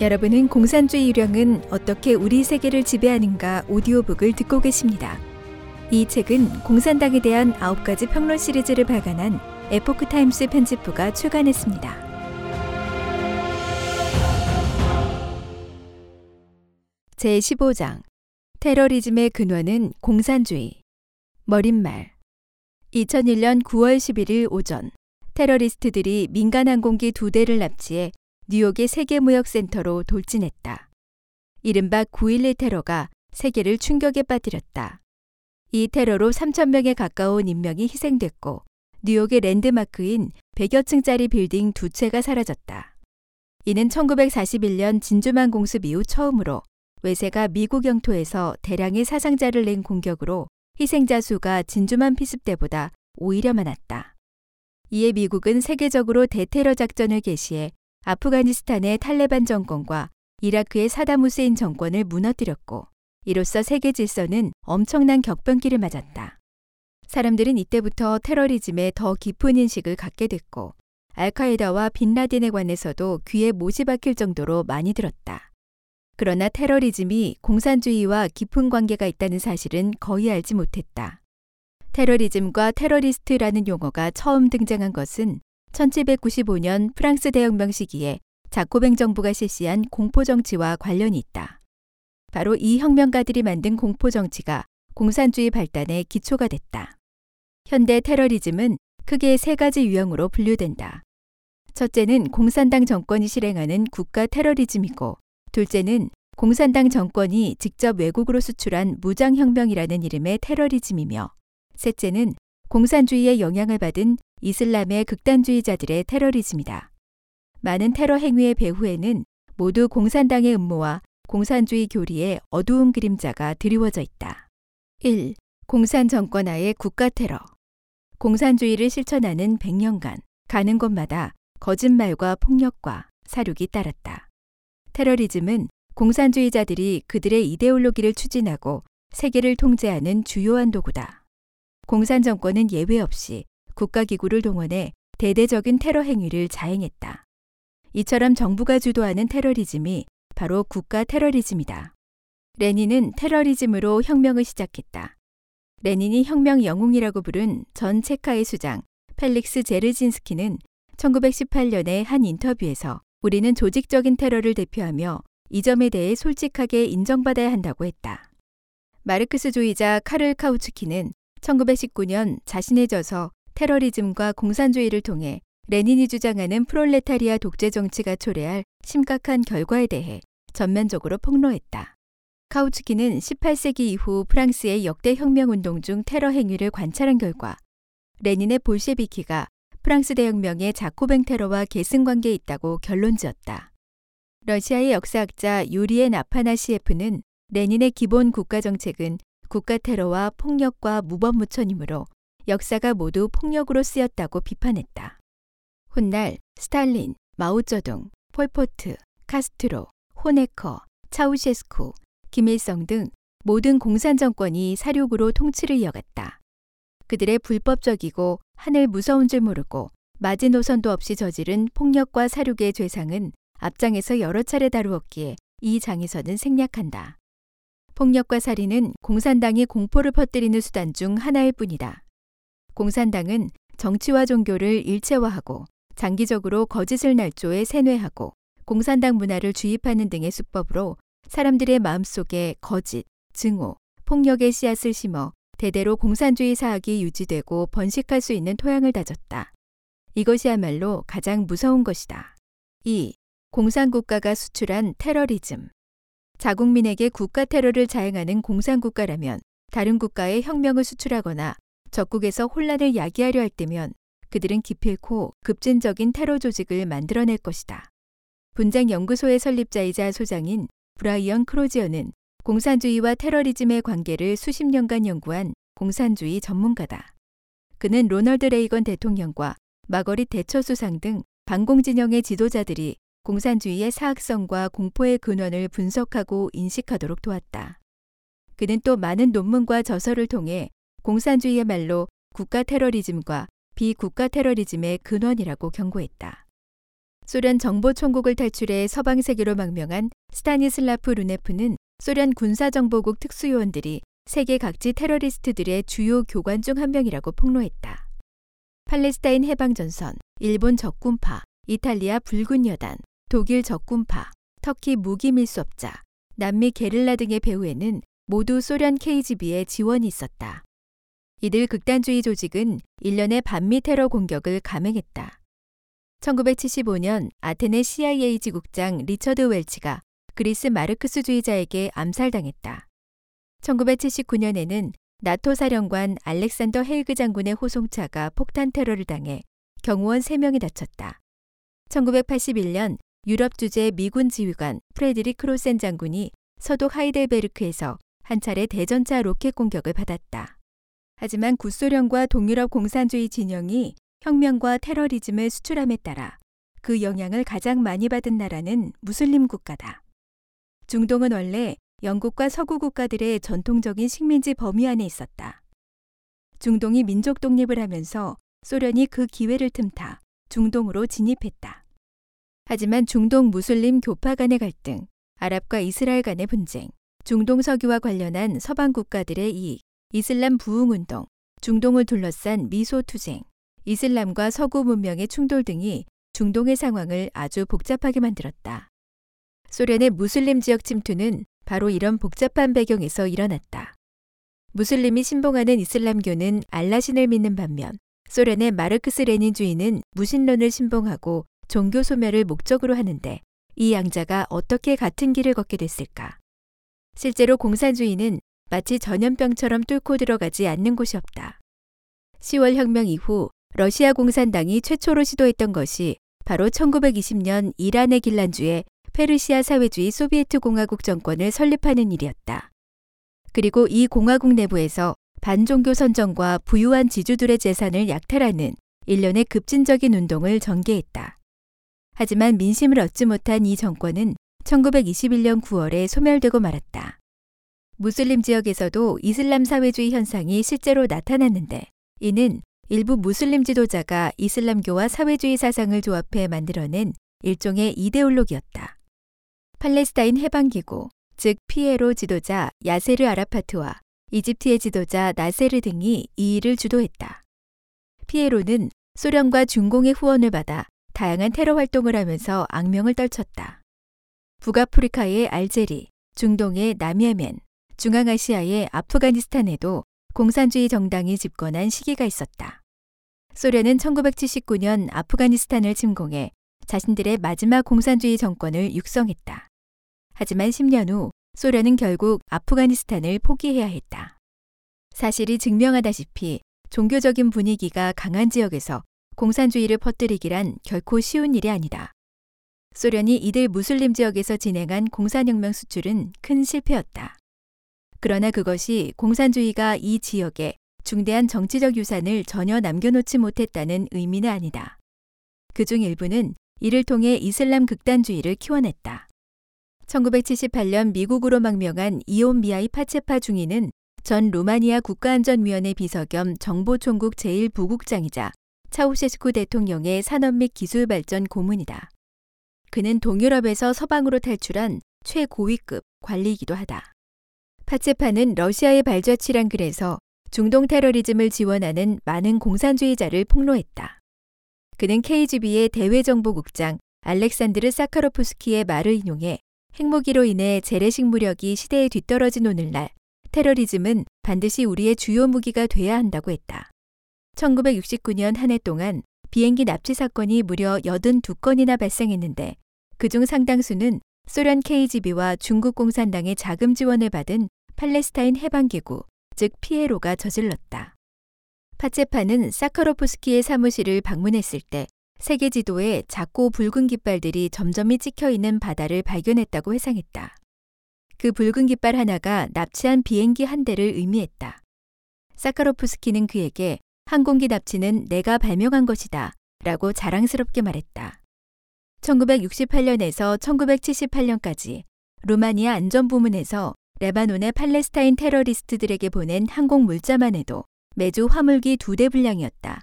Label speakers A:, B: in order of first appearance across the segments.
A: 여러분은 공산주의 유령은 어떻게 우리 세계를 지배하는가 오디오북을 듣고 계십니다. 이 책은 공산당에 대한 9가지 평론 시리즈를 발간한 에포크 타임스 편집부가 출간했습니다. 제 15장 테러리즘의 근원은 공산주의 머릿말 2001년 9월 11일 오전 테러리스트들이 민간 항공기 두 대를 납치해 뉴욕의 세계무역센터로 돌진했다. 이른바 9.11 테러가 세계를 충격에 빠뜨렸다. 이 테러로 3천명에 가까운 인명이 희생됐고 뉴욕의 랜드마크인 100여 층짜리 빌딩 두 채가 사라졌다. 이는 1941년 진주만 공습 이후 처음으로 외세가 미국 영토에서 대량의 사상자를 낸 공격으로 희생자 수가 진주만 피습 때보다 오히려 많았다. 이에 미국은 세계적으로 대테러 작전을 개시해 아프가니스탄의 탈레반 정권과 이라크의 사담 후세인 정권을 무너뜨렸고 이로써 세계 질서는 엄청난 격변기를 맞았다. 사람들은 이때부터 테러리즘에 더 깊은 인식을 갖게 됐고 알카에다와 빈라딘에 관해서도 귀에 못이 박힐 정도로 많이 들었다. 그러나 테러리즘이 공산주의와 깊은 관계가 있다는 사실은 거의 알지 못했다. 테러리즘과 테러리스트라는 용어가 처음 등장한 것은 1795년 프랑스 대혁명 시기에 자코뱅 정부가 실시한 공포정치와 관련이 있다. 바로 이 혁명가들이 만든 공포정치가 공산주의 발단의 기초가 됐다. 현대 테러리즘은 크게 세 가지 유형으로 분류된다. 첫째는 공산당 정권이 실행하는 국가 테러리즘이고, 둘째는 공산당 정권이 직접 외국으로 수출한 무장혁명이라는 이름의 테러리즘이며, 셋째는 공산주의의 영향을 받은 이슬람의 극단주의자들의 테러리즘이다. 많은 테러 행위의 배후에는 모두 공산당의 음모와 공산주의 교리의 어두운 그림자가 드리워져 있다. 1. 공산 정권 하의 국가 테러. 공산주의를 실천하는 100년간 가는 곳마다 거짓말과 폭력과 사륙이 따랐다. 테러리즘은 공산주의자들이 그들의 이데올로기를 추진하고 세계를 통제하는 주요한 도구다. 공산 정권은 예외 없이 국가기구를 동원해 대대적인 테러 행위를 자행했다. 이처럼 정부가 주도하는 테러리즘이 바로 국가 테러리즘이다. 레닌은 테러리즘으로 혁명을 시작했다. 레닌이 혁명 영웅이라고 부른 전 체카의 수장 펠릭스 제르진스키는 1918년에 한 인터뷰에서 우리는 조직적인 테러를 대표하며 이 점에 대해 솔직하게 인정받아야 한다고 했다. 마르크스주의자 카를 카우츠키는 1919년 자신의 저서 테러리즘과 공산주의를 통해 레닌이 주장하는 프롤레타리아 독재 정치가 초래할 심각한 결과에 대해 전면적으로 폭로했다. 카우츠키는 18세기 이후 프랑스의 역대 혁명 운동 중 테러 행위를 관찰한 결과 레닌의 볼셰비키가 프랑스 대혁명의 자코뱅 테러와 계승 관계에 있다고 결론 지었다. 러시아의 역사학자 유리 아파나시예프는 레닌의 기본 국가 정책은 국가 테러와 폭력과 무법무천이므로 역사가 모두 폭력으로 쓰였다고 비판했다. 훗날 스탈린, 마오쩌둥, 폴포트, 카스트로, 호네커, 차우셰스쿠, 김일성 등 모든 공산 정권이 사륙으로 통치를 이어갔다. 그들의 불법적이고 하늘 무서운 줄 모르고 마지노선도 없이 저지른 폭력과 사륙의 죄상은 앞장에서 여러 차례 다루었기에 이 장에서는 생략한다. 폭력과 살인은 공산당이 공포를 퍼뜨리는 수단 중 하나일 뿐이다. 공산당은 정치와 종교를 일체화하고 장기적으로 거짓을 날조해 세뇌하고 공산당 문화를 주입하는 등의 수법으로 사람들의 마음속에 거짓, 증오, 폭력의 씨앗을 심어 대대로 공산주의 사학이 유지되고 번식할 수 있는 토양을 다졌다. 이것이야말로 가장 무서운 것이다. 2. 공산국가가 수출한 테러리즘. 자국민에게 국가 테러를 자행하는 공산국가라면 다른 국가에 혁명을 수출하거나 적국에서 혼란을 야기하려 할 때면 그들은 기필코 급진적인 테러 조직을 만들어낼 것이다. 분장 연구소의 설립자이자 소장인 브라이언 크로지어는 공산주의와 테러리즘의 관계를 수십 년간 연구한 공산주의 전문가다. 그는 로널드 레이건 대통령과 마거릿 대처 수상 등 반공진영의 지도자들이 공산주의의 사학성과 공포의 근원을 분석하고 인식하도록 도왔다. 그는 또 많은 논문과 저서를 통해 공산주의야말로 국가 테러리즘과 비국가 테러리즘의 근원이라고 경고했다. 소련 정보총국을 탈출해 서방 세계로 망명한 스타니슬라프 루네프는 소련 군사정보국 특수요원들이 세계 각지 테러리스트들의 주요 교관 중 한 명이라고 폭로했다. 팔레스타인 해방전선, 일본 적군파, 이탈리아 붉은 여단, 독일 적군파, 터키 무기 밀수업자, 남미 게릴라 등의 배후에는 모두 소련 KGB의 지원이 있었다. 이들 극단주의 조직은 일련의 반미 테러 공격을 감행했다. 1975년 아테네 CIA 지국장 리처드 웰치가 그리스 마르크스주의자에게 암살당했다. 1979년에는 나토 사령관 알렉산더 헤이그 장군의 호송차가 폭탄 테러를 당해 경호원 3명이 다쳤다. 1981년 유럽 주재 미군 지휘관 프레드릭 크로센 장군이 서독 하이델베르크에서 한 차례 대전차 로켓 공격을 받았다. 하지만 구소련과 동유럽 공산주의 진영이 혁명과 테러리즘을 수출함에 따라 그 영향을 가장 많이 받은 나라는 무슬림 국가다. 중동은 원래 영국과 서구 국가들의 전통적인 식민지 범위 안에 있었다. 중동이 민족 독립을 하면서 소련이 그 기회를 틈타 중동으로 진입했다. 하지만 중동 무슬림 교파 간의 갈등, 아랍과 이스라엘 간의 분쟁, 중동 서기와 관련한 서방 국가들의 이익, 이슬람 부흥 운동, 중동을 둘러싼 미소 투쟁, 이슬람과 서구 문명의 충돌 등이 중동의 상황을 아주 복잡하게 만들었다. 소련의 무슬림 지역 침투는 바로 이런 복잡한 배경에서 일어났다. 무슬림이 신봉하는 이슬람교는 알라신을 믿는 반면 소련의 마르크스 레닌주의는 무신론을 신봉하고 종교 소멸을 목적으로 하는데 이 양자가 어떻게 같은 길을 걷게 됐을까? 실제로 공산주의는 마치 전염병처럼 뚫고 들어가지 않는 곳이 없다. 10월 혁명 이후 러시아 공산당이 최초로 시도했던 것이 바로 1920년 이란의 길란주에 페르시아 사회주의 소비에트 공화국 정권을 설립하는 일이었다. 그리고 이 공화국 내부에서 반종교 선정과 부유한 지주들의 재산을 약탈하는 일련의 급진적인 운동을 전개했다. 하지만 민심을 얻지 못한 이 정권은 1921년 9월에 소멸되고 말았다. 무슬림 지역에서도 이슬람 사회주의 현상이 실제로 나타났는데 이는 일부 무슬림 지도자가 이슬람교와 사회주의 사상을 조합해 만들어낸 일종의 이데올로기였다. 팔레스타인 해방기구, 즉 피에로 지도자 야세르 아라파트와 이집트의 지도자 나세르 등이 이 일을 주도했다. 피에로는 소련과 중공의 후원을 받아 다양한 테러 활동을 하면서 악명을 떨쳤다. 북아프리카의 알제리, 중동의 남예멘, 중앙아시아의 아프가니스탄에도 공산주의 정당이 집권한 시기가 있었다. 소련은 1979년 아프가니스탄을 침공해 자신들의 마지막 공산주의 정권을 육성했다. 하지만 10년 후 소련은 결국 아프가니스탄을 포기해야 했다. 사실이 증명하다시피 종교적인 분위기가 강한 지역에서 공산주의를 퍼뜨리기란 결코 쉬운 일이 아니다. 소련이 이들 무슬림 지역에서 진행한 공산혁명 수출은 큰 실패였다. 그러나 그것이 공산주의가 이 지역에 중대한 정치적 유산을 전혀 남겨놓지 못했다는 의미는 아니다. 그 중 일부는 이를 통해 이슬람 극단주의를 키워냈다. 1978년 미국으로 망명한 이온 미아이 파체파 중위는 전 루마니아 국가안전위원회 비서 겸 정보총국 제1부국장이자 차우셰스쿠 대통령의 산업 및 기술 발전 고문이다. 그는 동유럽에서 서방으로 탈출한 최고위급 관리이기도 하다. 파체파는 러시아의 발자취란 글에서 중동 테러리즘을 지원하는 많은 공산주의자를 폭로했다. 그는 KGB의 대외정보국장 알렉산드르 사카로프스키의 말을 인용해 핵무기로 인해 재래식 무력이 시대에 뒤떨어진 오늘날 테러리즘은 반드시 우리의 주요 무기가 돼야 한다고 했다. 1969년 한 해 동안 비행기 납치 사건이 무려 82건이나 발생했는데 그중 상당수는 소련 KGB와 중국 공산당의 자금 지원을 받은 팔레스타인 해방기구, 즉 피에로가 저질렀다. 파체파는 사카로프스키의 사무실을 방문했을 때 세계 지도에 작고 붉은 깃발들이 점점이 찍혀 있는 바다를 발견했다고 회상했다. 그 붉은 깃발 하나가 납치한 비행기 한 대를 의미했다. 사카로프스키는 그에게 항공기 납치는 내가 발명한 것이다 라고 자랑스럽게 말했다. 1968년에서 1978년까지 루마니아 안전부문에서 레바논의 팔레스타인 테러리스트들에게 보낸 항공 물자만 해도 매주 화물기 두 대 분량이었다.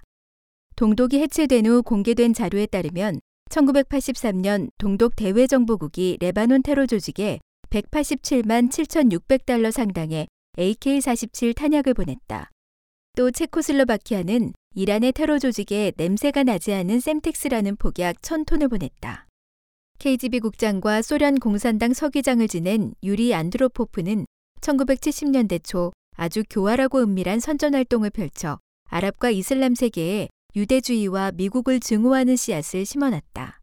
A: 동독이 해체된 후 공개된 자료에 따르면 1983년 동독 대외정보국이 레바논 테러 조직에 187만 7,600달러 상당의 AK-47 탄약을 보냈다. 또 체코슬로바키아는 이란의 테러 조직에 냄새가 나지 않은 셈텍스라는 폭약 1000톤을 보냈다. KGB 국장과 소련 공산당 서기장을 지낸 유리 안드로포프는 1970년대 초 아주 교활하고 은밀한 선전 활동을 펼쳐 아랍과 이슬람 세계에 유대주의와 미국을 증오하는 씨앗을 심어놨다.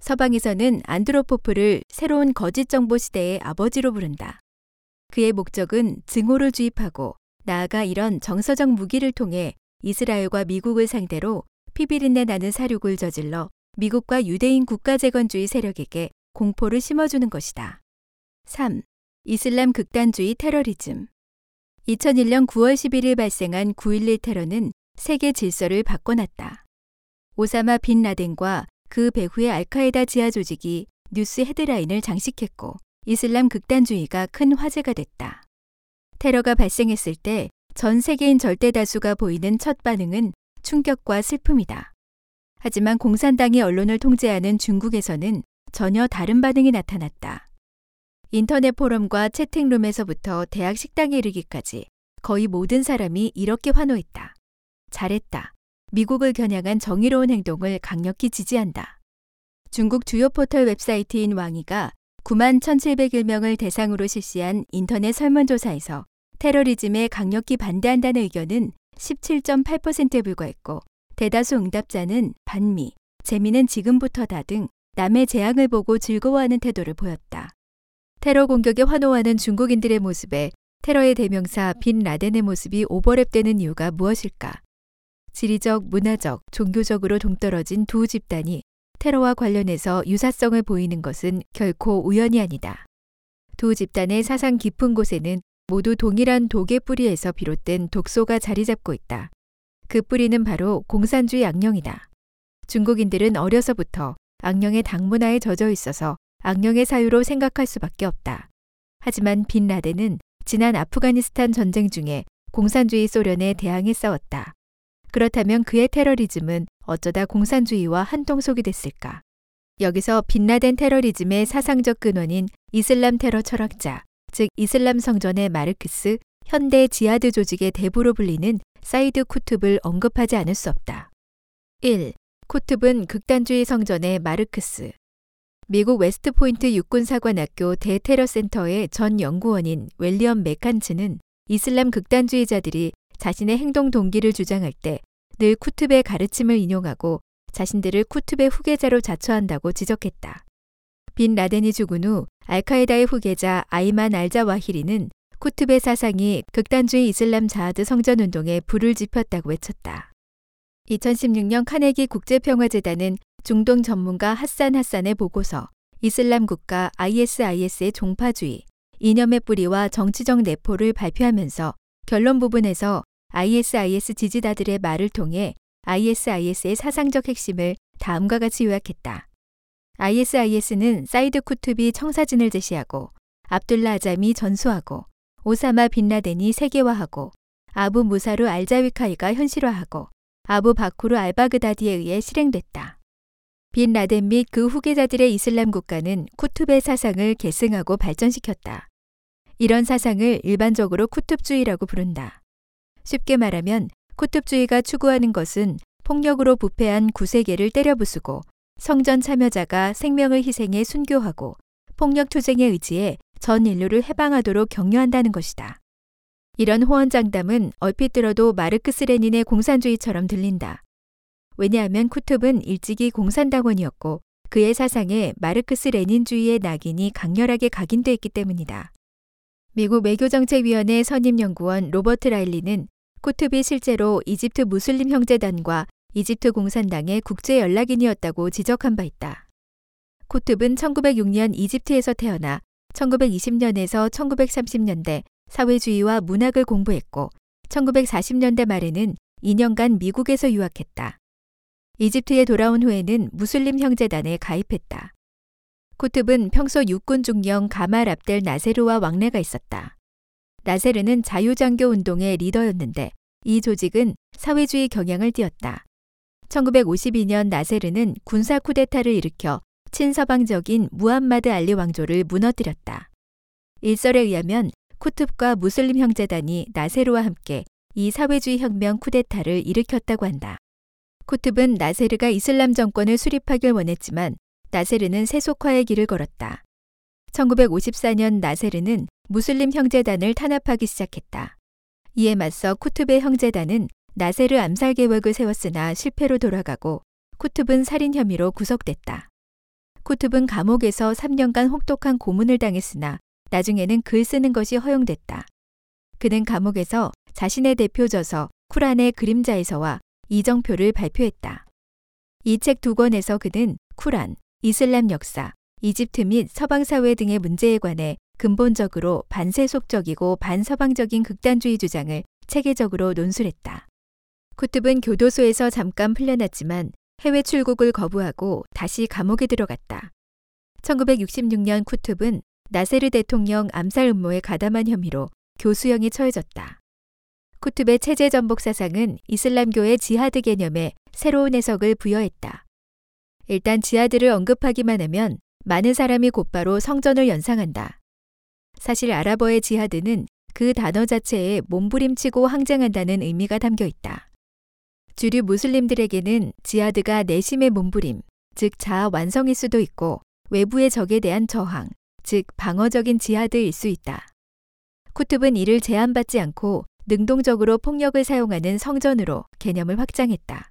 A: 서방에서는 안드로포프를 새로운 거짓 정보 시대의 아버지로 부른다. 그의 목적은 증오를 주입하고 나아가 이런 정서적 무기를 통해 이스라엘과 미국을 상대로 피비린내 나는 사륙을 저질러 미국과 유대인 국가재건주의 세력에게 공포를 심어주는 것이다. 3. 이슬람 극단주의 테러리즘 2001년 9월 11일 발생한 9.11 테러는 세계 질서를 바꿔놨다. 오사마 빈 라덴과 그 배후의 알카에다 지하 조직이 뉴스 헤드라인을 장식했고 이슬람 극단주의가 큰 화제가 됐다. 테러가 발생했을 때 전 세계인 절대 다수가 보이는 첫 반응은 충격과 슬픔이다. 하지만 공산당이 언론을 통제하는 중국에서는 전혀 다른 반응이 나타났다. 인터넷 포럼과 채팅룸에서부터 대학 식당에 이르기까지 거의 모든 사람이 이렇게 환호했다. 잘했다. 미국을 겨냥한 정의로운 행동을 강력히 지지한다. 중국 주요 포털 웹사이트인 왕이가 9만 1,701명을 대상으로 실시한 인터넷 설문조사에서 테러리즘에 강력히 반대한다는 의견은 17.8%에 불과했고 대다수 응답자는 반미, 재미는 지금부터다 등 남의 재앙을 보고 즐거워하는 태도를 보였다. 테러 공격에 환호하는 중국인들의 모습에 테러의 대명사 빈 라덴의 모습이 오버랩되는 이유가 무엇일까? 지리적, 문화적, 종교적으로 동떨어진 두 집단이 테러와 관련해서 유사성을 보이는 것은 결코 우연이 아니다. 두 집단의 사상 깊은 곳에는 모두 동일한 독의 뿌리에서 비롯된 독소가 자리 잡고 있다. 그 뿌리는 바로 공산주의 악령이다. 중국인들은 어려서부터 악령의 당문화에 젖어 있어서 악령의 사유로 생각할 수밖에 없다. 하지만 빈 라덴은 지난 아프가니스탄 전쟁 중에 공산주의 소련에 대항해 싸웠다. 그렇다면 그의 테러리즘은 어쩌다 공산주의와 한통속이 됐을까? 여기서 빈라덴 테러리즘의 사상적 근원인 이슬람 테러 철학자, 즉 이슬람 성전의 마르크스, 현대 지하드 조직의 대부로 불리는 사이드 쿠툽을 언급하지 않을 수 없다. 1. 쿠툽은 극단주의 성전의 마르크스. 미국 웨스트포인트 육군사관학교 대테러센터의 전 연구원인 윌리엄 매캔츠는 이슬람 극단주의자들이 자신의 행동 동기를 주장할 때 늘 쿠툽의 가르침을 인용하고 자신들을 쿠툽의 후계자로 자처한다고 지적했다. 빈 라덴이 죽은 후 알카에다의 후계자 아이만 알자와히리는 쿠툽의 사상이 극단주의 이슬람 지하드 성전 운동에 불을 지폈다고 외쳤다. 2016년 카네기 국제평화재단은 중동 전문가 핫산 핫산의 보고서 이슬람 국가 ISIS의 종파주의, 이념의 뿌리와 정치적 내포를 발표하면서 결론 부분에서 ISIS 지지자들의 말을 통해 ISIS의 사상적 핵심을 다음과 같이 요약했다. ISIS는 사이드 쿠툽이 청사진을 제시하고 압둘라 아잠이 전수하고 오사마 빈 라덴이 세계화하고 아부 무사루 알자위카이가 현실화하고 아부 바쿠르 알바그다디에 의해 실행됐다. 빈 라덴 및 그 후계자들의 이슬람 국가는 쿠투베 사상을 계승하고 발전시켰다. 이런 사상을 일반적으로 쿠투브주의라고 부른다. 쉽게 말하면 쿠투브주의가 추구하는 것은 폭력으로 부패한 구세계를 때려부수고 성전 참여자가 생명을 희생해 순교하고 폭력 투쟁에 의지해 전 인류를 해방하도록 격려한다는 것이다. 이런 호언장담은 얼핏 들어도 마르크스 레닌의 공산주의처럼 들린다. 왜냐하면 쿠툽은 일찍이 공산당원이었고 그의 사상에 마르크스 레닌주의의 낙인이 강렬하게 각인돼 있기 때문이다. 미국 외교정책위원회 선임연구원 로버트 라일리는 쿠툽이 실제로 이집트 무슬림 형제단과 이집트 공산당의 국제 연락인이었다고 지적한 바 있다. 쿠툽은 1906년 이집트에서 태어나 1920년에서 1930년대 사회주의와 문학을 공부했고 1940년대 말에는 2년간 미국에서 유학했다. 이집트에 돌아온 후에는 무슬림 형제단에 가입했다. 쿠툽은 평소 육군 중령 가말 압델 나세르와 왕래가 있었다. 나세르는 자유장교 운동의 리더였는데 이 조직은 사회주의 경향을 띄었다. 1952년 나세르는 군사 쿠데타를 일으켜 친서방적인 무함마드 알리 왕조를 무너뜨렸다. 일설에 의하면 쿠툽과 무슬림 형제단이 나세르와 함께 이 사회주의 혁명 쿠데타를 일으켰다고 한다. 쿠툽은 나세르가 이슬람 정권을 수립하길 원했지만 나세르는 세속화의 길을 걸었다. 1954년 나세르는 무슬림 형제단을 탄압하기 시작했다. 이에 맞서 쿠툽의 형제단은 나세르 암살 계획을 세웠으나 실패로 돌아가고 쿠툽은 살인 혐의로 구속됐다. 쿠툽은 감옥에서 3년간 혹독한 고문을 당했으나 나중에는 글 쓰는 것이 허용됐다. 그는 감옥에서 자신의 대표 저서 쿠란의 그림자에서와 이정표를 발표했다. 이 책 두 권에서 그는 쿠란, 이슬람 역사, 이집트 및 서방 사회 등의 문제에 관해 근본적으로 반세속적이고 반서방적인 극단주의 주장을 체계적으로 논술했다. 쿠툽은 교도소에서 잠깐 풀려났지만 해외 출국을 거부하고 다시 감옥에 들어갔다. 1966년 쿠툽은 나세르 대통령 암살 음모에 가담한 혐의로 교수형에 처해졌다. 쿠툽의 체제 전복 사상은 이슬람교의 지하드 개념에 새로운 해석을 부여했다. 일단 지하드를 언급하기만 하면 많은 사람이 곧바로 성전을 연상한다. 사실 아랍어의 지하드는 그 단어 자체에 몸부림치고 항쟁한다는 의미가 담겨 있다. 주류 무슬림들에게는 지하드가 내심의 몸부림, 즉 자아 완성일 수도 있고 외부의 적에 대한 저항, 즉 방어적인 지하드일 수 있다. 쿠툽은 이를 제한받지 않고 능동적으로 폭력을 사용하는 성전으로 개념을 확장했다.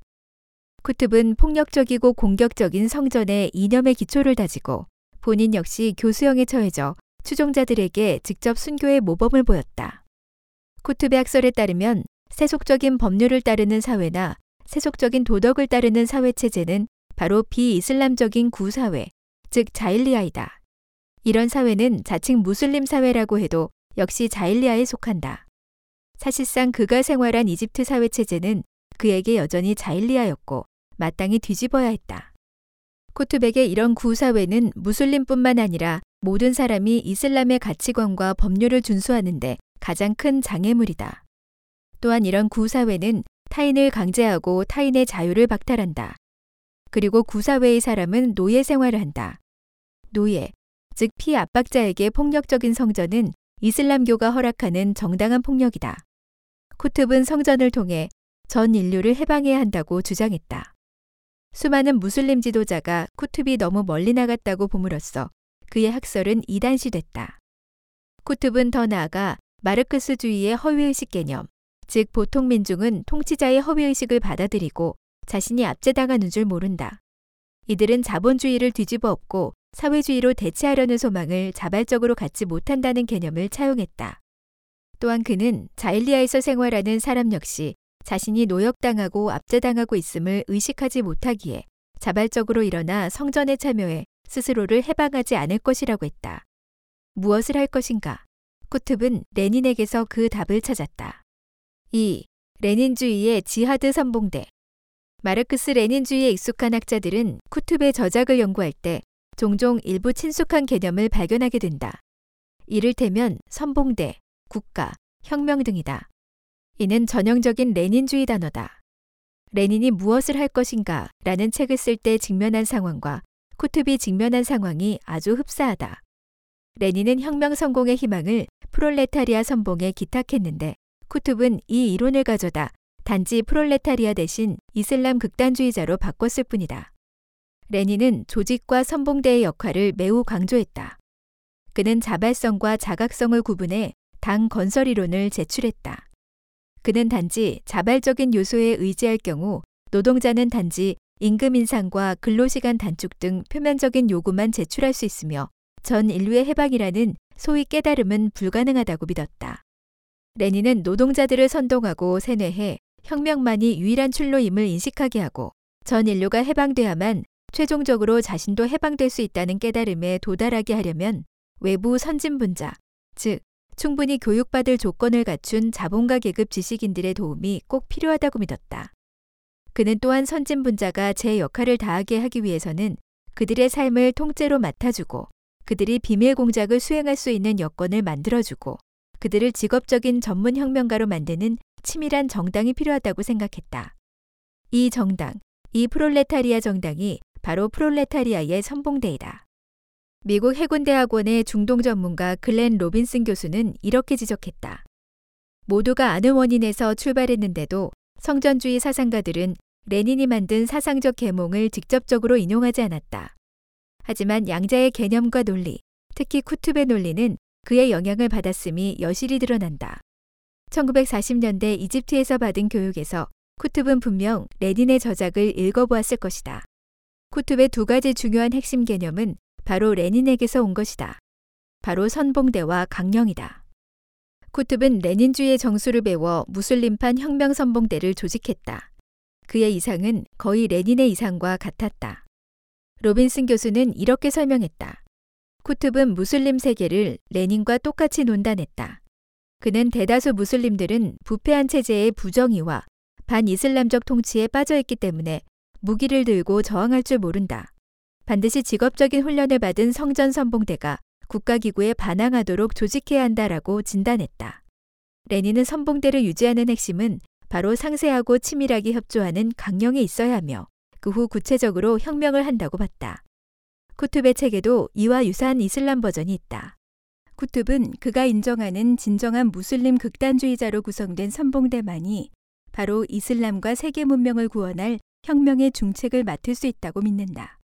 A: 쿠툽은 폭력적이고 공격적인 성전의 이념의 기초를 다지고 본인 역시 교수형에 처해져 추종자들에게 직접 순교의 모범을 보였다. 쿠툽의 학설에 따르면 세속적인 법률을 따르는 사회나 세속적인 도덕을 따르는 사회 체제는 바로 비이슬람적인 구사회, 즉 자일리아이다. 이런 사회는 자칭 무슬림 사회라고 해도 역시 자일리아에 속한다. 사실상 그가 생활한 이집트 사회 체제는 그에게 여전히 자일리아였고 마땅히 뒤집어야 했다. 쿠투백의 이런 구사회는 무슬림뿐만 아니라 모든 사람이 이슬람의 가치관과 법률을 준수하는데 가장 큰 장애물이다. 또한 이런 구사회는 타인을 강제하고 타인의 자유를 박탈한다. 그리고 구사회의 사람은 노예 생활을 한다. 노예, 즉 피압박자에게 폭력적인 성전은 이슬람교가 허락하는 정당한 폭력이다. 쿠툽은 성전을 통해 전 인류를 해방해야 한다고 주장했다. 수많은 무슬림 지도자가 쿠툽이 너무 멀리 나갔다고 봄으로써 그의 학설은 이단시됐다. 쿠툽은 더 나아가 마르크스주의의 허위의식 개념, 즉 보통 민중은 통치자의 허위의식을 받아들이고 자신이 압제당하는 줄 모른다. 이들은 자본주의를 뒤집어 엎고 사회주의로 대체하려는 소망을 자발적으로 갖지 못한다는 개념을 차용했다. 또한 그는 자일리아에서 생활하는 사람 역시 자신이 노역당하고 압제당하고 있음을 의식하지 못하기에 자발적으로 일어나 성전에 참여해 스스로를 해방하지 않을 것이라고 했다. 무엇을 할 것인가? 쿠툽은 레닌에게서 그 답을 찾았다. 2. 레닌주의의 지하드 선봉대 마르크스 레닌주의에 익숙한 학자들은 쿠툽의 저작을 연구할 때 종종 일부 친숙한 개념을 발견하게 된다. 이를테면 선봉대, 국가, 혁명 등이다. 이는 전형적인 레닌주의 단어다. 레닌이 무엇을 할 것인가 라는 책을 쓸 때 직면한 상황과 쿠툽이 직면한 상황이 아주 흡사하다. 레닌은 혁명 성공의 희망을 프롤레타리아 선봉에 기탁했는데 쿠툽은 이 이론을 가져다 단지 프롤레타리아 대신 이슬람 극단주의자로 바꿨을 뿐이다. 레닌은 조직과 선봉대의 역할을 매우 강조했다. 그는 자발성과 자각성을 구분해 당 건설 이론을 제출했다. 그는 단지 자발적인 요소에 의지할 경우 노동자는 단지 임금 인상과 근로시간 단축 등 표면적인 요구만 제출할 수 있으며 전 인류의 해방이라는 소위 깨달음은 불가능하다고 믿었다. 레닌은 노동자들을 선동하고 세뇌해 혁명만이 유일한 출로임을 인식하게 하고 전 인류가 해방돼야만 최종적으로 자신도 해방될 수 있다는 깨달음에 도달하게 하려면 외부 선진분자, 즉 충분히 교육받을 조건을 갖춘 자본가 계급 지식인들의 도움이 꼭 필요하다고 믿었다. 그는 또한 선진 분자가 제 역할을 다하게 하기 위해서는 그들의 삶을 통째로 맡아주고 그들이 비밀 공작을 수행할 수 있는 여건을 만들어주고 그들을 직업적인 전문 혁명가로 만드는 치밀한 정당이 필요하다고 생각했다. 이 정당, 이 프롤레타리아 정당이 바로 프롤레타리아의 선봉대이다. 미국 해군대학원의 중동 전문가 글렌 로빈슨 교수는 이렇게 지적했다. 모두가 아는 원인에서 출발했는데도 성전주의 사상가들은 레닌이 만든 사상적 계몽을 직접적으로 인용하지 않았다. 하지만 양자의 개념과 논리, 특히 쿠투베 논리는 그의 영향을 받았음이 여실히 드러난다. 1940년대 이집트에서 받은 교육에서 쿠투브는 분명 레닌의 저작을 읽어보았을 것이다. 쿠투브의 두 가지 중요한 핵심 개념은 바로 레닌에게서 온 것이다. 바로 선봉대와 강령이다. 쿠투브는 레닌주의의 정수를 배워 무슬림판 혁명 선봉대를 조직했다. 그의 이상은 거의 레닌의 이상과 같았다. 로빈슨 교수는 이렇게 설명했다. 쿠툽은 무슬림 세계를 레닌과 똑같이 논단했다. 그는 대다수 무슬림들은 부패한 체제의 부정의와 반이슬람적 통치에 빠져 있기 때문에 무기를 들고 저항할 줄 모른다. 반드시 직업적인 훈련을 받은 성전 선봉대가 국가기구에 반항하도록 조직해야 한다라고 진단했다. 레닌은 선봉대를 유지하는 핵심은 바로 상세하고 치밀하게 협조하는 강령에 있어야 하며 그 후 구체적으로 혁명을 한다고 봤다. 쿠투브의 책에도 이와 유사한 이슬람 버전이 있다. 쿠투브는 그가 인정하는 진정한 무슬림 극단주의자로 구성된 선봉대만이 바로 이슬람과 세계 문명을 구원할 혁명의 중책을 맡을 수 있다고 믿는다.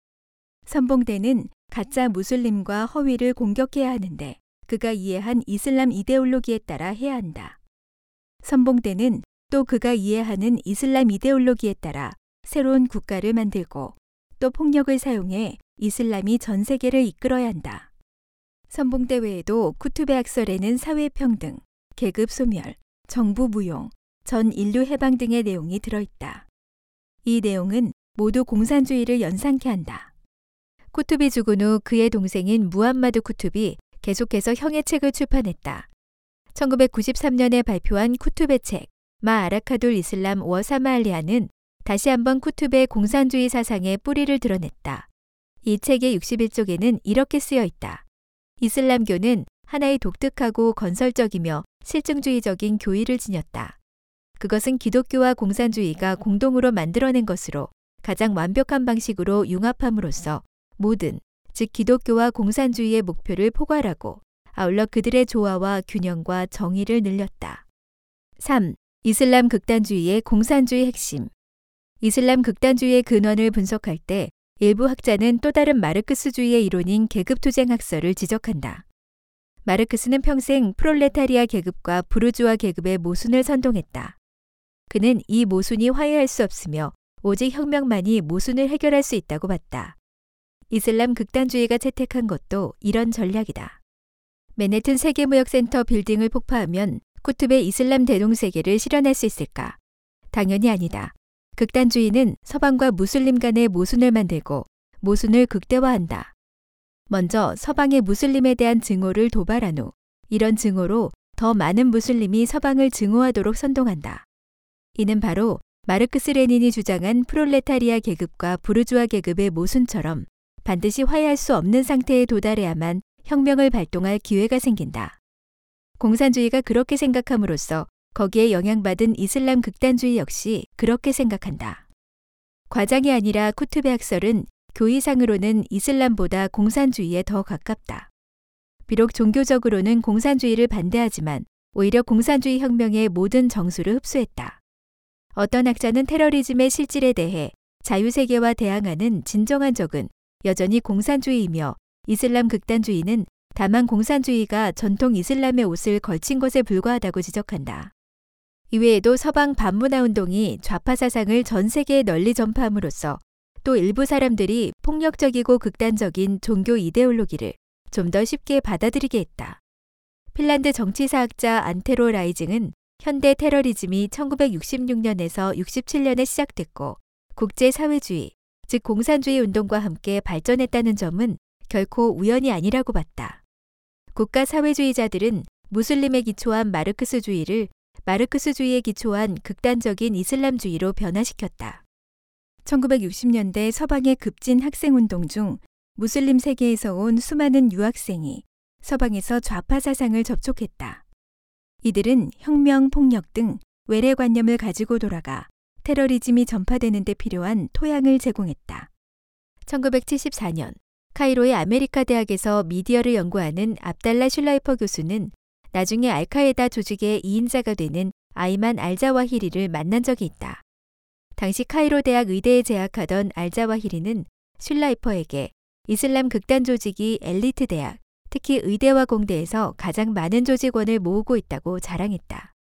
A: 선봉대는 가짜 무슬림과 허위를 공격해야 하는데 그가 이해한 이슬람 이데올로기에 따라 해야 한다. 선봉대는 또 그가 이해하는 이슬람 이데올로기에 따라 새로운 국가를 만들고 또 폭력을 사용해 이슬람이 전 세계를 이끌어야 한다. 선봉대 외에도 쿠투베 학설에는 사회평등, 계급 소멸, 정부 무용, 전 인류 해방 등의 내용이 들어있다. 이 내용은 모두 공산주의를 연상케 한다. 쿠투비 죽은 후 그의 동생인 무함마드 쿠투비 계속해서 형의 책을 출판했다. 1993년에 발표한 쿠투베 책, 마 아라카돌 이슬람 워 사마알리아는 다시 한번 쿠투베의 공산주의 사상의 뿌리를 드러냈다. 이 책의 61쪽에는 이렇게 쓰여 있다. 이슬람교는 하나의 독특하고 건설적이며 실증주의적인 교의를 지녔다. 그것은 기독교와 공산주의가 공동으로 만들어낸 것으로 가장 완벽한 방식으로 융합함으로써 모든, 즉 기독교와 공산주의의 목표를 포괄하고 아울러 그들의 조화와 균형과 정의를 늘렸다. 3. 이슬람 극단주의의 공산주의 핵심. 이슬람 극단주의의 근원을 분석할 때 일부 학자는 또 다른 마르크스주의의 이론인 계급투쟁 학설을 지적한다. 마르크스는 평생 프롤레타리아 계급과 부르주아 계급의 모순을 선동했다. 그는 이 모순이 화해할 수 없으며 오직 혁명만이 모순을 해결할 수 있다고 봤다. 이슬람 극단주의가 채택한 것도 이런 전략이다. 맨해튼 세계무역센터 빌딩을 폭파하면 쿠투베 이슬람 대동 세계를 실현할 수 있을까? 당연히 아니다. 극단주의는 서방과 무슬림 간의 모순을 만들고 모순을 극대화한다. 먼저 서방의 무슬림에 대한 증오를 도발한 후 이런 증오로 더 많은 무슬림이 서방을 증오하도록 선동한다. 이는 바로 마르크스 레닌이 주장한 프롤레타리아 계급과 부르주아 계급의 모순처럼 반드시 화해할 수 없는 상태에 도달해야만 혁명을 발동할 기회가 생긴다. 공산주의가 그렇게 생각함으로써 거기에 영향받은 이슬람 극단주의 역시 그렇게 생각한다. 과장이 아니라 쿠투베 학설은 교의상으로는 이슬람보다 공산주의에 더 가깝다. 비록 종교적으로는 공산주의를 반대하지만 오히려 공산주의 혁명의 모든 정수를 흡수했다. 어떤 학자는 테러리즘의 실질에 대해 자유세계와 대항하는 진정한 적은 여전히 공산주의이며 이슬람 극단주의는 다만 공산주의가 전통 이슬람의 옷을 걸친 것에 불과하다고 지적한다. 이외에도 서방 반문화 운동이 좌파 사상을 전 세계에 널리 전파함으로써 또 일부 사람들이 폭력적이고 극단적인 종교 이데올로기를 좀 더 쉽게 받아들이게 했다. 핀란드 정치사학자 안테로 라이징은 현대 테러리즘이 1966년에서 67년에 시작됐고 국제사회주의, 즉 공산주의 운동과 함께 발전했다는 점은 결코 우연이 아니라고 봤다. 국가 사회주의자들은 무슬림에 기초한 마르크스주의를 마르크스주의에 기초한 극단적인 이슬람주의로 변화시켰다. 1960년대 서방의 급진 학생운동 중 무슬림 세계에서 온 수많은 유학생이 서방에서 좌파 사상을 접촉했다. 이들은 혁명, 폭력 등 외래관념을 가지고 돌아가 테러리즘이 전파되는 데 필요한 토양을 제공했다. 1974년 카이로의 아메리카 대학에서 미디어를 연구하는 압달라 슐라이퍼 교수는 나중에 알카에다 조직의 2인자가 되는 아이만 알자와히리를 만난 적이 있다. 당시 카이로 대학 의대에 재학하던 알자와히리는 슐라이퍼에게 이슬람 극단 조직이 엘리트 대학, 특히 의대와 공대에서 가장 많은 조직원을 모으고 있다고 자랑했다.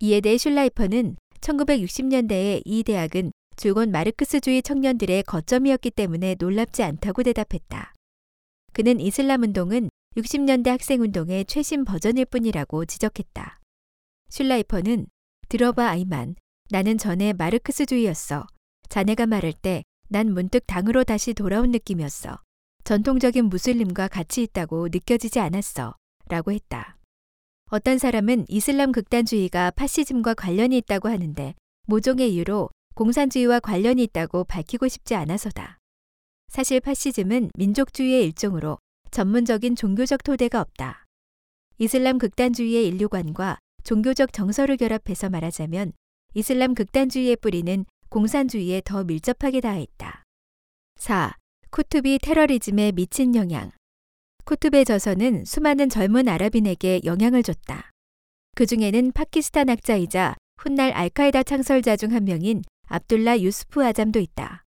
A: 이에 대해 슐라이퍼는 1960년대에 이 대학은 줄곧 마르크스주의 청년들의 거점이었기 때문에 놀랍지 않다고 대답했다. 그는 이슬람 운동은 60년대 학생 운동의 최신 버전일 뿐이라고 지적했다. 슐라이퍼는 들어봐 아이만 나는 전에 마르크스주의였어. 자네가 말할 때 난 문득 당으로 다시 돌아온 느낌이었어. 전통적인 무슬림과 같이 있다고 느껴지지 않았어. 라고 했다. 어떤 사람은 이슬람 극단주의가 파시즘과 관련이 있다고 하는데 모종의 이유로 공산주의와 관련이 있다고 밝히고 싶지 않아서다. 사실 파시즘은 민족주의의 일종으로 전문적인 종교적 토대가 없다. 이슬람 극단주의의 인류관과 종교적 정서를 결합해서 말하자면 이슬람 극단주의의 뿌리는 공산주의에 더 밀접하게 닿아 있다. 4. 쿠투비 테러리즘에 미친 영향. 쿠투베 저서는 수많은 젊은 아랍인에게 영향을 줬다. 그 중에는 파키스탄 학자이자 훗날 알카에다 창설자 중 한 명인 압둘라 유스프 아잠도 있다.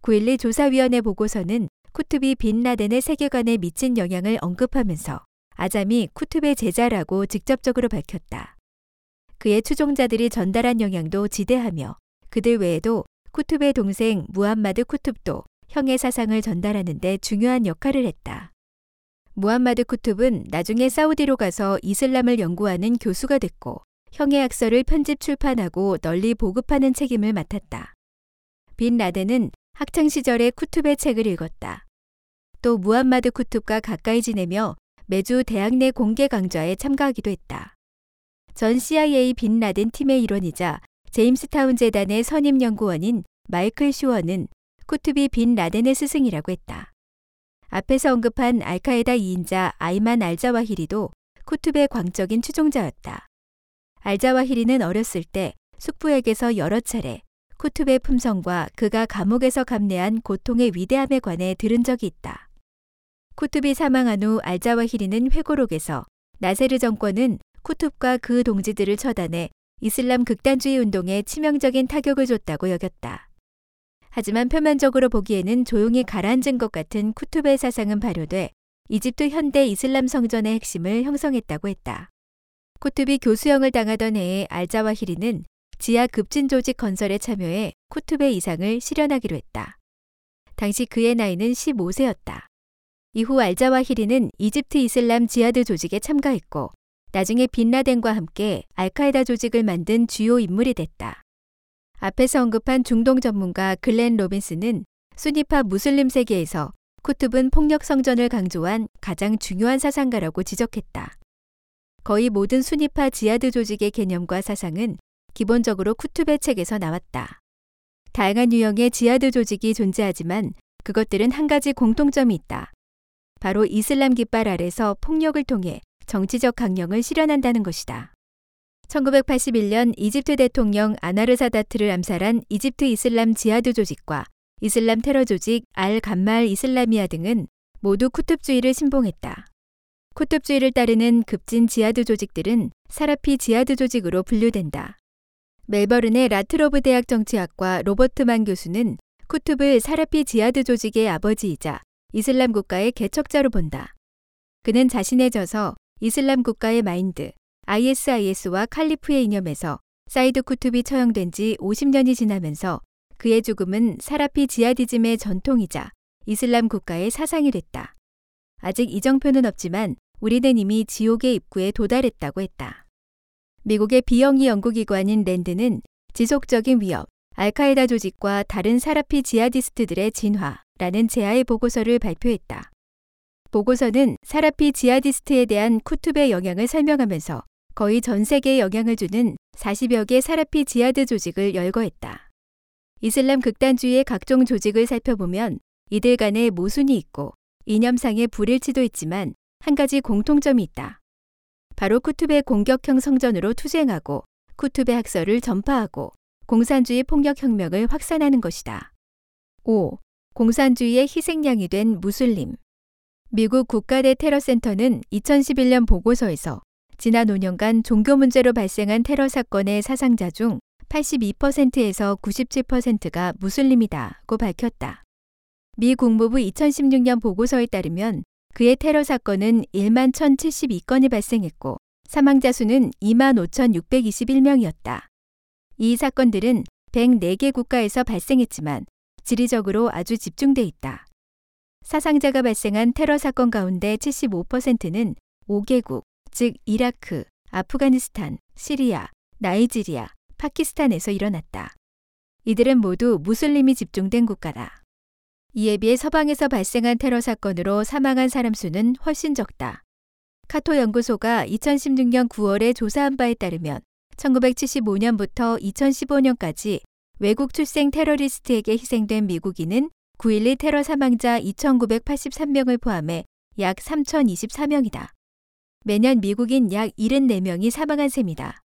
A: 9.12 조사위원회 보고서는 쿠투비 빈 라덴의 세계관에 미친 영향을 언급하면서 아잠이 쿠투베 제자라고 직접적으로 밝혔다. 그의 추종자들이 전달한 영향도 지대하며 그들 외에도 쿠투베 동생 무함마드 쿠투브도 형의 사상을 전달하는 데 중요한 역할을 했다. 무함마드 쿠투브는 나중에 사우디로 가서 이슬람을 연구하는 교수가 됐고 형의 학설을 편집 출판하고 널리 보급하는 책임을 맡았다. 빈 라덴은 학창 시절에 쿠투브의 책을 읽었다. 또 무함마드 쿠투브와 가까이 지내며 매주 대학 내 공개 강좌에 참가하기도 했다. 전 CIA 빈 라덴 팀의 일원이자 제임스타운 재단의 선임 연구원인 마이클 슈어는 쿠툽이 빈 라덴의 스승이라고 했다. 앞에서 언급한 알카에다 2인자 아이만 알자와히리도 쿠투브의 광적인 추종자였다. 알자와히리는 어렸을 때 숙부에게서 여러 차례 쿠투브의 품성과 그가 감옥에서 감내한 고통의 위대함에 관해 들은 적이 있다. 쿠투비 사망한 후 알자와히리는 회고록에서 나세르 정권은 쿠투브과 그 동지들을 처단해 이슬람 극단주의 운동에 치명적인 타격을 줬다고 여겼다. 하지만 표면적으로 보기에는 조용히 가라앉은 것 같은 쿠투브의 사상은 발효돼 이집트 현대 이슬람 성전의 핵심을 형성했다고 했다. 쿠투비 교수형을 당하던 해에 알자와히리는 지하 급진 조직 건설에 참여해 쿠투브의 이상을 실현하기로 했다. 당시 그의 나이는 15세였다. 이후 알자와히리는 이집트 이슬람 지하드 조직에 참가했고 나중에 빈라덴과 함께 알카에다 조직을 만든 주요 인물이 됐다. 앞에서 언급한 중동 전문가 글렌 로빈스는 수니파 무슬림 세계에서 쿠투브는 폭력 성전을 강조한 가장 중요한 사상가라고 지적했다. 거의 모든 수니파 지하드 조직의 개념과 사상은 기본적으로 쿠투브의 책에서 나왔다. 다양한 유형의 지하드 조직이 존재하지만 그것들은 한 가지 공통점이 있다. 바로 이슬람 깃발 아래서 폭력을 통해 정치적 강령을 실현한다는 것이다. 1981년 이집트 대통령 아나르 사다트를 암살한 이집트 이슬람 지하드 조직과 이슬람 테러 조직 알 감말 이슬라미아 등은 모두 쿠툽주의를 신봉했다. 쿠툽주의를 따르는 급진 지하드 조직들은 사라피 지하드 조직으로 분류된다. 멜버른의 라트로브 대학 정치학과 로버트 만 교수는 쿠툽을 살라피 지하드 조직의 아버지이자 이슬람 국가의 개척자로 본다. 그는 자신의 저서 이슬람 국가의 마인드, ISIS와 칼리프의 이념에서 사이드 쿠툽이 처형된 지 50년이 지나면서 그의 죽음은 살라피 지하디즘의 전통이자 이슬람 국가의 사상이 됐다. 아직 이정표는 없지만 우리는 이미 지옥의 입구에 도달했다고 했다. 미국의 비영리 연구기관인 랜드는 지속적인 위협, 알카에다 조직과 다른 사라피 지하디스트들의 진화라는 제아의 보고서를 발표했다. 보고서는 사라피 지하디스트에 대한 쿠투브의 영향을 설명하면서 거의 전 세계에 영향을 주는 40여 개 사라피 지하드 조직을 열거했다. 이슬람 극단주의의 각종 조직을 살펴보면 이들 간에 모순이 있고 이념상의 불일치도 있지만 한 가지 공통점이 있다. 바로 쿠투베 공격형 성전으로 투쟁하고 쿠투베 학설을 전파하고 공산주의 폭력 혁명을 확산하는 것이다. 5. 공산주의의 희생양이 된 무슬림. 미국 국가대 테러센터는 2011년 보고서에서 지난 5년간 종교 문제로 발생한 테러 사건의 사상자 중 82%에서 97%가 무슬림이다고 밝혔다. 미 국무부 2016년 보고서에 따르면 그의 테러 사건은 1만 1,072건이 발생했고 사망자 수는 2만 5,621명이었다. 이 사건들은 104개 국가에서 발생했지만 지리적으로 아주 집중돼 있다. 사상자가 발생한 테러 사건 가운데 75%는 5개국, 즉 이라크, 아프가니스탄, 시리아, 나이지리아, 파키스탄에서 일어났다. 이들은 모두 무슬림이 집중된 국가다. 이에 비해 서방에서 발생한 테러 사건으로 사망한 사람 수는 훨씬 적다. 카토 연구소가 2016년 9월에 조사한 바에 따르면 1975년부터 2015년까지 외국 출생 테러리스트에게 희생된 미국인은 9.12 테러 사망자 2,983명을 포함해 약 3,024명이다. 매년 미국인 약 74명이 사망한 셈이다.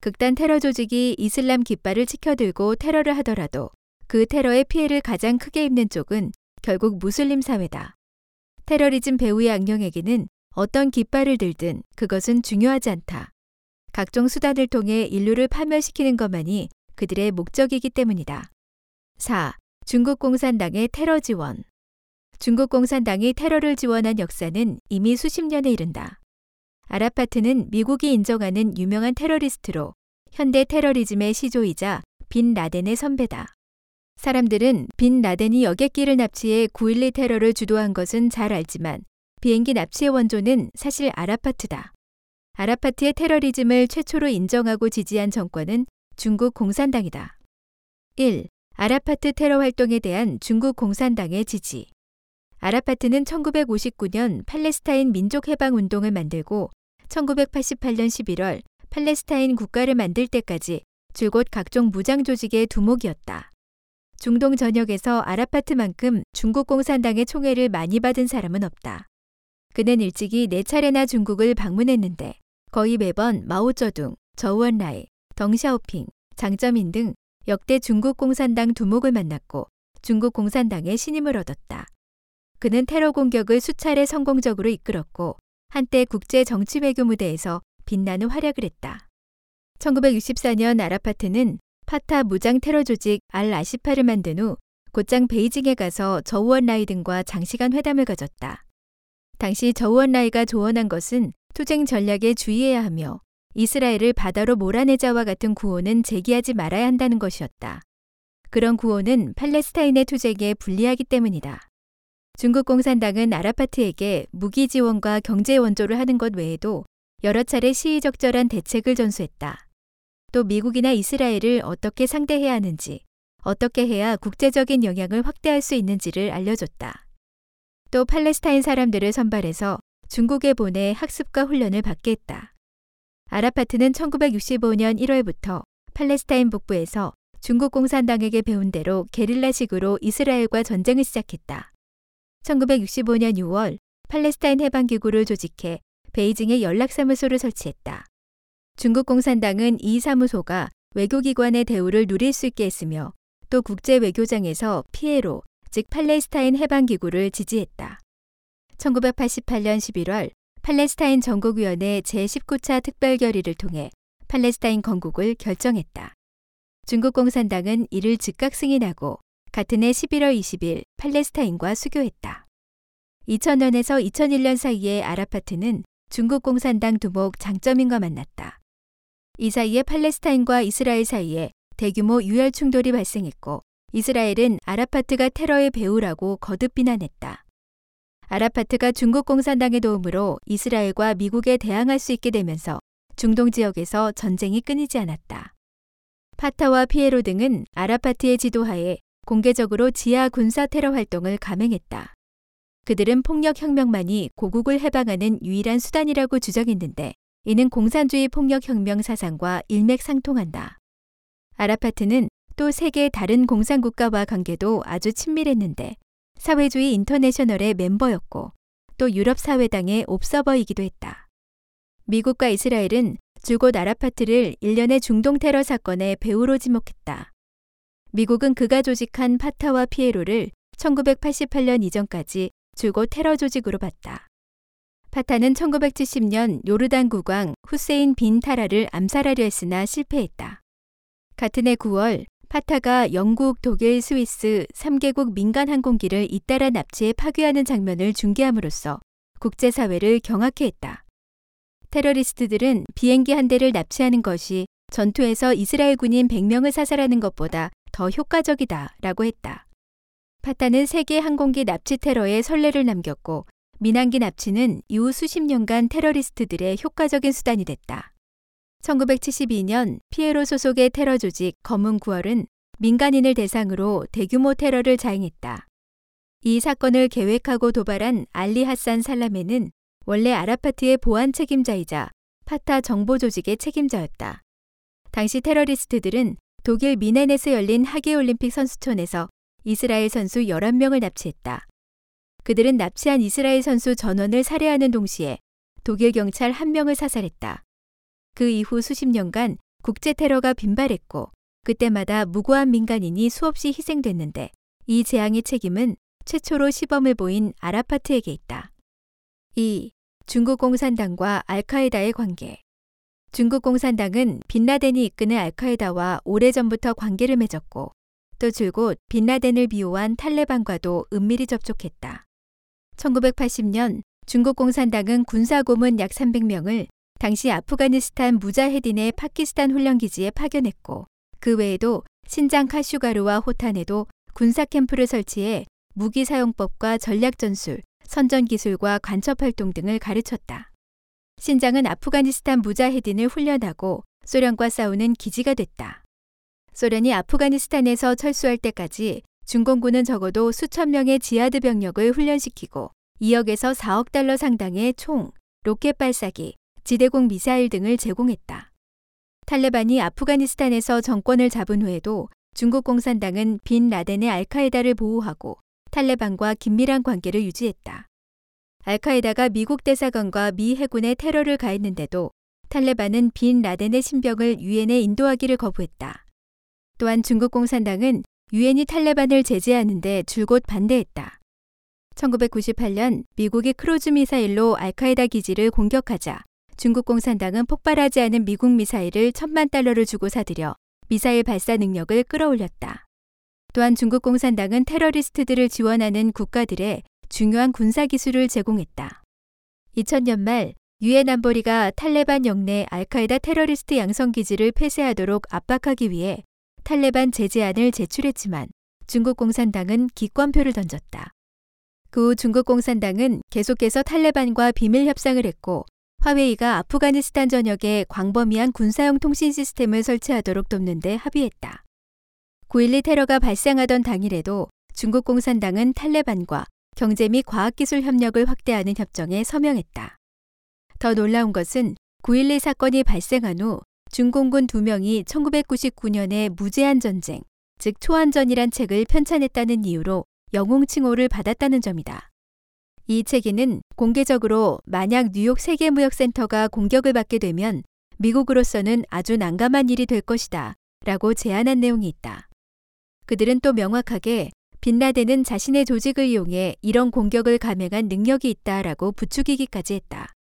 A: 극단 테러 조직이 이슬람 깃발을 치켜들고 테러를 하더라도 그 테러의 피해를 가장 크게 입는 쪽은 결국 무슬림 사회다. 테러리즘 배후의 악령에게는 어떤 깃발을 들든 그것은 중요하지 않다. 각종 수단을 통해 인류를 파멸시키는 것만이 그들의 목적이기 때문이다. 4. 중국 공산당의 테러 지원. 중국 공산당이 테러를 지원한 역사는 이미 수십 년에 이른다. 아라파트는 미국이 인정하는 유명한 테러리스트로 현대 테러리즘의 시조이자 빈 라덴의 선배다. 사람들은 빈 라덴이 여객기를 납치해 9.12 테러를 주도한 것은 잘 알지만 비행기 납치의 원조는 사실 아라파트다. 아라파트의 테러리즘을 최초로 인정하고 지지한 정권은 중국 공산당이다. 1. 아라파트 테러 활동에 대한 중국 공산당의 지지. 아라파트는 1959년 팔레스타인 민족해방 운동을 만들고 1988년 11월 팔레스타인 국가를 만들 때까지 줄곧 각종 무장 조직의 두목이었다. 중동 전역에서 아라파트만큼 중국 공산당의 총애를 많이 받은 사람은 없다. 그는 일찍이 네 차례나 중국을 방문했는데 거의 매번 마오쩌둥, 저우언라이, 덩샤오핑, 장점인 등 역대 중국 공산당 두목을 만났고 중국 공산당의 신임을 얻었다. 그는 테러 공격을 수차례 성공적으로 이끌었고 한때 국제 정치 외교 무대에서 빛나는 활약을 했다. 1964년 아라파트는 파타 무장 테러 조직 알 아시파를 만든 후 곧장 베이징에 가서 저우언라이 등과 장시간 회담을 가졌다. 당시 저우언라이가 조언한 것은 투쟁 전략에 주의해야 하며 이스라엘을 바다로 몰아내자와 같은 구호는 제기하지 말아야 한다는 것이었다. 그런 구호는 팔레스타인의 투쟁에 불리하기 때문이다. 중국 공산당은 아라파트에게 무기 지원과 경제 원조를 하는 것 외에도 여러 차례 시의적절한 대책을 전수했다. 또 미국이나 이스라엘을 어떻게 상대해야 하는지, 어떻게 해야 국제적인 영향을 확대할 수 있는지를 알려줬다. 또 팔레스타인 사람들을 선발해서 중국에 보내 학습과 훈련을 받게 했다. 아라파트는 1965년 1월부터 팔레스타인 북부에서 중국 공산당에게 배운 대로 게릴라식으로 이스라엘과 전쟁을 시작했다. 1965년 6월 팔레스타인 해방기구를 조직해 베이징에 연락사무소를 설치했다. 중국 공산당은 이 사무소가 외교기관의 대우를 누릴 수 있게 했으며 또 국제 외교장에서 피에로, 즉 팔레스타인 해방기구를 지지했다. 1988년 11월 팔레스타인 전국위원회 제19차 특별결의를 통해 팔레스타인 건국을 결정했다. 중국 공산당은 이를 즉각 승인하고 같은 해 11월 20일 팔레스타인과 수교했다. 2000년에서 2001년 사이에 아라파트는 중국 공산당 두목 장점인과 만났다. 이 사이에 팔레스타인과 이스라엘 사이에 대규모 유혈 충돌이 발생했고 이스라엘은 아라파트가 테러의 배후라고 거듭 비난했다. 아라파트가 중국 공산당의 도움으로 이스라엘과 미국에 대항할 수 있게 되면서 중동 지역에서 전쟁이 끊이지 않았다. 파타와 피에로 등은 아라파트의 지도하에 공개적으로 지하 군사 테러 활동을 감행했다. 그들은 폭력혁명만이 고국을 해방하는 유일한 수단이라고 주장했는데 이는 공산주의 폭력혁명 사상과 일맥상통한다. 아라파트는 또 세계 다른 공산국가와 관계도 아주 친밀했는데 사회주의 인터내셔널의 멤버였고 또 유럽 사회당의 옵서버이기도 했다. 미국과 이스라엘은 줄곧 아라파트를 일련의 중동 테러 사건의 배우로 지목했다. 미국은 그가 조직한 파타와 PLO를 1988년 이전까지 줄곧 테러 조직으로 봤다. 파타는 1970년 요르단 국왕 후세인 빈 탈랄을 암살하려 했으나 실패했다. 같은 해 9월 파타가 영국, 독일, 스위스 3개국 민간 항공기를 잇따라 납치해 파괴하는 장면을 중계함으로써 국제사회를 경악해 했다. 테러리스트들은 비행기 한 대를 납치하는 것이 전투에서 이스라엘 군인 100명을 사살하는 것보다 더 효과적이다 라고 했다. 파타는 세계 항공기 납치 테러에 선례를 남겼고 민항기 납치는 이후 수십 년간 테러리스트들의 효과적인 수단이 됐다. 1972년 피에로 소속의 테러 조직 검은 9월은 민간인을 대상으로 대규모 테러를 자행했다. 이 사건을 계획하고 도발한 알리 하산 살라메는 원래 아라파트의 보안 책임자이자 파타 정보 조직의 책임자였다. 당시 테러리스트들은 독일 미네네스 열린 하계올림픽 선수촌에서 이스라엘 선수 11명을 납치했다. 그들은 납치한 이스라엘 선수 전원을 살해하는 동시에 독일 경찰 1명을 사살했다. 그 이후 수십 년간 국제 테러가 빈발했고 그때마다 무고한 민간인이 수없이 희생됐는데 이 재앙의 책임은 최초로 시범을 보인 아라파트에게 있다. 2. 중국 공산당과 알카에다의 관계. 중국 공산당은 빈라덴이 이끄는 알카에다와 오래전부터 관계를 맺었고 또 줄곧 빈라덴을 비호한 탈레반과도 은밀히 접촉했다. 1980년 중국 공산당은 군사 고문 약 300명을 당시 아프가니스탄 무자헤딘의 파키스탄 훈련기지에 파견했고 그 외에도 신장 카슈가르와 호탄에도 군사 캠프를 설치해 무기 사용법과 전략 전술, 선전 기술과 간첩 활동 등을 가르쳤다. 신장은 아프가니스탄 무자헤딘을 훈련하고 소련과 싸우는 기지가 됐다. 소련이 아프가니스탄에서 철수할 때까지 중공군은 적어도 수천 명의 지하드 병력을 훈련시키고 2억에서 4억 달러 상당의 총, 로켓 발사기, 지대공 미사일 등을 제공했다. 탈레반이 아프가니스탄에서 정권을 잡은 후에도 중국 공산당은 빈 라덴의 알카에다를 보호하고 탈레반과 긴밀한 관계를 유지했다. 알카에다가 미국 대사관과 미 해군에 테러를 가했는데도 탈레반은 빈 라덴의 신병을 유엔에 인도하기를 거부했다. 또한 중국 공산당은 유엔이 탈레반을 제재하는데 줄곧 반대했다. 1998년 미국이 크루즈 미사일로 알카에다 기지를 공격하자 중국 공산당은 폭발하지 않은 미국 미사일을 천만 달러를 주고 사들여 미사일 발사 능력을 끌어올렸다. 또한 중국 공산당은 테러리스트들을 지원하는 국가들에 중요한 군사 기술을 제공했다. 2000년 말 유엔 안보리가 탈레반 영내 알카에다 테러리스트 양성 기지를 폐쇄하도록 압박하기 위해 탈레반 제재안을 제출했지만 중국 공산당은 기권표를 던졌다. 그 후 중국 공산당은 계속해서 탈레반과 비밀 협상을 했고 화웨이가 아프가니스탄 전역에 광범위한 군사용 통신 시스템을 설치하도록 돕는데 합의했다. 9.12 테러가 발생하던 당일에도 중국 공산당은 탈레반과 경제 및 과학기술 협력을 확대하는 협정에 서명했다. 더 놀라운 것은 9.12 사건이 발생한 후 중공군 두 명이 1999년에 무제한 전쟁, 즉 초안전이란 책을 편찬했다는 이유로 영웅 칭호를 받았다는 점이다. 이 책에는 공개적으로 만약 뉴욕 세계무역센터가 공격을 받게 되면 미국으로서는 아주 난감한 일이 될 것이다 라고 제안한 내용이 있다. 그들은 또 명확하게 빈라덴은 자신의 조직을 이용해 이런 공격을 감행한 능력이 있다라고 부추기기까지 했다.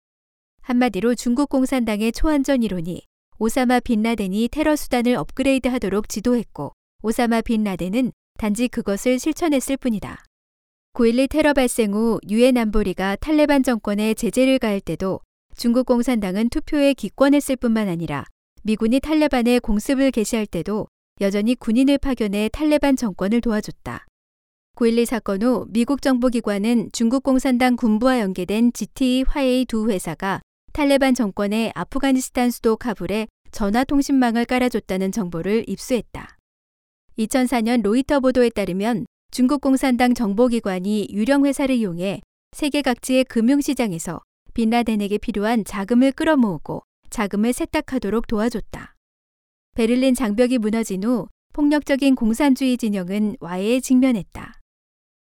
A: 한마디로 중국 공산당의 초안전 이론이 오사마 빈라덴이 테러 수단을 업그레이드 하도록 지도했고 오사마 빈라덴은 단지 그것을 실천했을 뿐이다. 9.12 테러 발생 후 유엔 안보리가 탈레반 정권에 제재를 가할 때도 중국 공산당은 투표에 기권했을 뿐만 아니라 미군이 탈레반에 공습을 개시할 때도 여전히 군인을 파견해 탈레반 정권을 도와줬다. 9.12 사건 후 미국 정보기관은 중국 공산당 군부와 연계된 GT 화웨이 두 회사가 탈레반 정권의 아프가니스탄 수도 카불에 전화통신망을 깔아줬다는 정보를 입수했다. 2004년 로이터 보도에 따르면 중국 공산당 정보기관이 유령 회사를 이용해 세계 각지의 금융시장에서 빈라덴에게 필요한 자금을 끌어모으고 자금을 세탁하도록 도와줬다. 베를린 장벽이 무너진 후 폭력적인 공산주의 진영은 와해에 직면했다.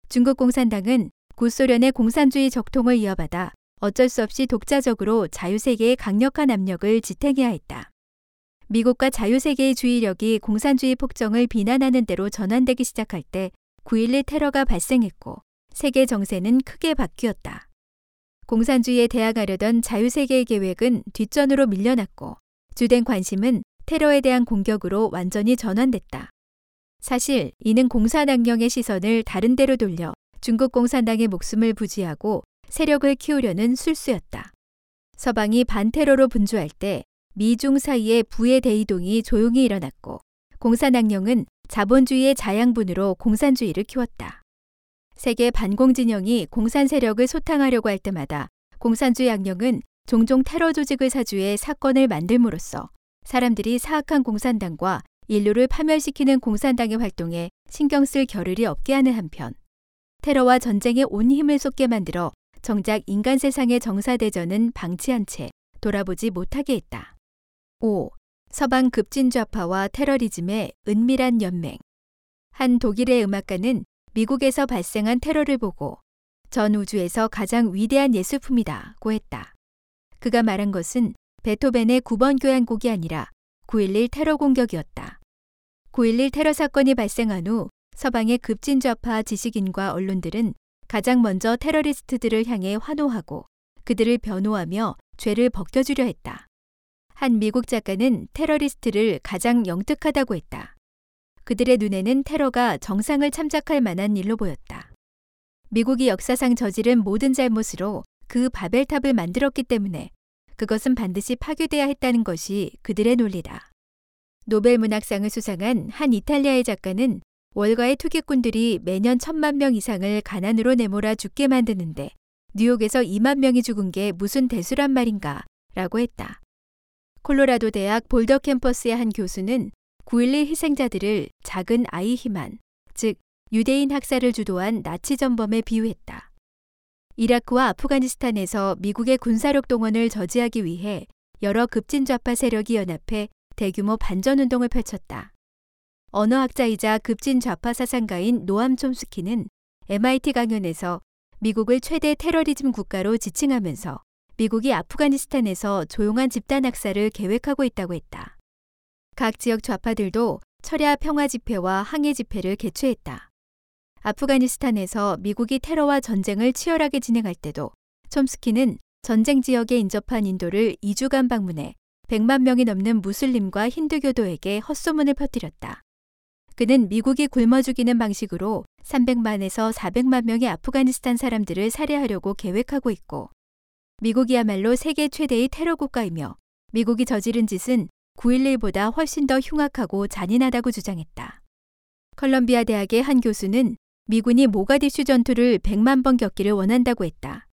A: 중국 공산당은 구소련의 공산주의 적통을 이어받아 어쩔 수 없이 독자적으로 자유세계의 강력한 압력을 지탱해야 했다. 미국과 자유세계의 주의력이 공산주의 폭정을 비난하는 대로 전환되기 시작할 때 9.11 테러가 발생했고 세계 정세는 크게 바뀌었다. 공산주의에 대항하려던 자유세계의 계획은 뒷전으로 밀려났고 주된 관심은 테러에 대한 공격으로 완전히 전환됐다. 사실 이는 공산당령의 시선을 다른 데로 돌려 중국 공산당의 목숨을 부지하고 세력을 키우려는 술수였다. 서방이 반테러로 분주할 때 미중 사이의 부의 대이동이 조용히 일어났고 공산당령은 자본주의의 자양분으로 공산주의를 키웠다. 세계 반공 진영이 공산 세력을 소탕하려고 할 때마다 공산주의 악령은 종종 테러 조직을 사주해 사건을 만들므로써 사람들이 사악한 공산당과 인류를 파멸시키는 공산당의 활동에 신경 쓸 겨를이 없게 하는 한편 테러와 전쟁에 온 힘을 쏟게 만들어 정작 인간 세상의 정사대전은 방치한 채 돌아보지 못하게 했다. 5. 서방 급진좌파와 테러리즘의 은밀한 연맹. 한 독일의 음악가는 미국에서 발생한 테러를 보고 전 우주에서 가장 위대한 예술품이다고 했다. 그가 말한 것은 베토벤의 9번 교향곡이 아니라 9.11 테러 공격이었다. 9.11 테러 사건이 발생한 후 서방의 급진좌파 지식인과 언론들은 가장 먼저 테러리스트들을 향해 환호하고 그들을 변호하며 죄를 벗겨주려 했다. 한 미국 작가는 테러리스트를 가장 영특하다고 했다. 그들의 눈에는 테러가 정상을 참작할 만한 일로 보였다. 미국이 역사상 저지른 모든 잘못으로 그 바벨탑을 만들었기 때문에 그것은 반드시 파괴돼야 했다는 것이 그들의 논리다. 노벨 문학상을 수상한 한 이탈리아의 작가는 월가의 투기꾼들이 매년 천만 명 이상을 가난으로 내몰아 죽게 만드는데 뉴욕에서 2만 명이 죽은 게 무슨 대수란 말인가 라고 했다. 콜로라도 대학 볼더 캠퍼스의 한 교수는 9.11 희생자들을 작은 아이 희만, 즉 유대인 학살을 주도한 나치 전범에 비유했다. 이라크와 아프가니스탄에서 미국의 군사력 동원을 저지하기 위해 여러 급진좌파 세력이 연합해 대규모 반전운동을 펼쳤다. 언어학자이자 급진좌파 사상가인 노암 촘스키는 MIT 강연에서 미국을 최대 테러리즘 국가로 지칭하면서 미국이 아프가니스탄에서 조용한 집단 학살을 계획하고 있다고 했다. 각 지역 좌파들도 철야 평화 집회와 항해 집회를 개최했다. 아프가니스탄에서 미국이 테러와 전쟁을 치열하게 진행할 때도 촘스키는 전쟁 지역에 인접한 인도를 2주간 방문해 100만 명이 넘는 무슬림과 힌두교도에게 헛소문을 퍼뜨렸다. 그는 미국이 굶어 죽이는 방식으로 300만에서 400만 명의 아프가니스탄 사람들을 살해하려고 계획하고 있고 미국이야말로 세계 최대의 테러 국가이며 미국이 저지른 짓은 9.11보다 훨씬 더 흉악하고 잔인하다고 주장했다. 컬럼비아 대학의 한 교수는 미군이 모가디슈 전투를 100만 번 겪기를 원한다고 했다.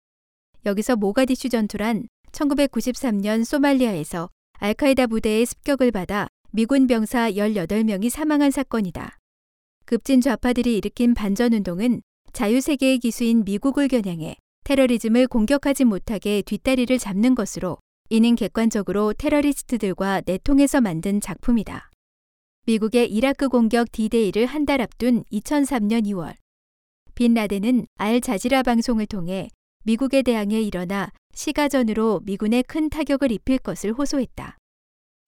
A: 여기서 모가디슈 전투란 1993년 소말리아에서 알카에다 부대의 습격을 받아 미군 병사 18명이 사망한 사건이다. 급진 좌파들이 일으킨 반전운동은 자유세계의 기수인 미국을 겨냥해 테러리즘을 공격하지 못하게 뒷다리를 잡는 것으로 이는 객관적으로 테러리스트들과 내통해서 만든 작품이다. 미국의 이라크 공격 디데이를 한 달 앞둔 2003년 2월, 빈 라덴은 알 자지라 방송을 통해 미국에 대항해 일어나 시가전으로 미군에 큰 타격을 입힐 것을 호소했다.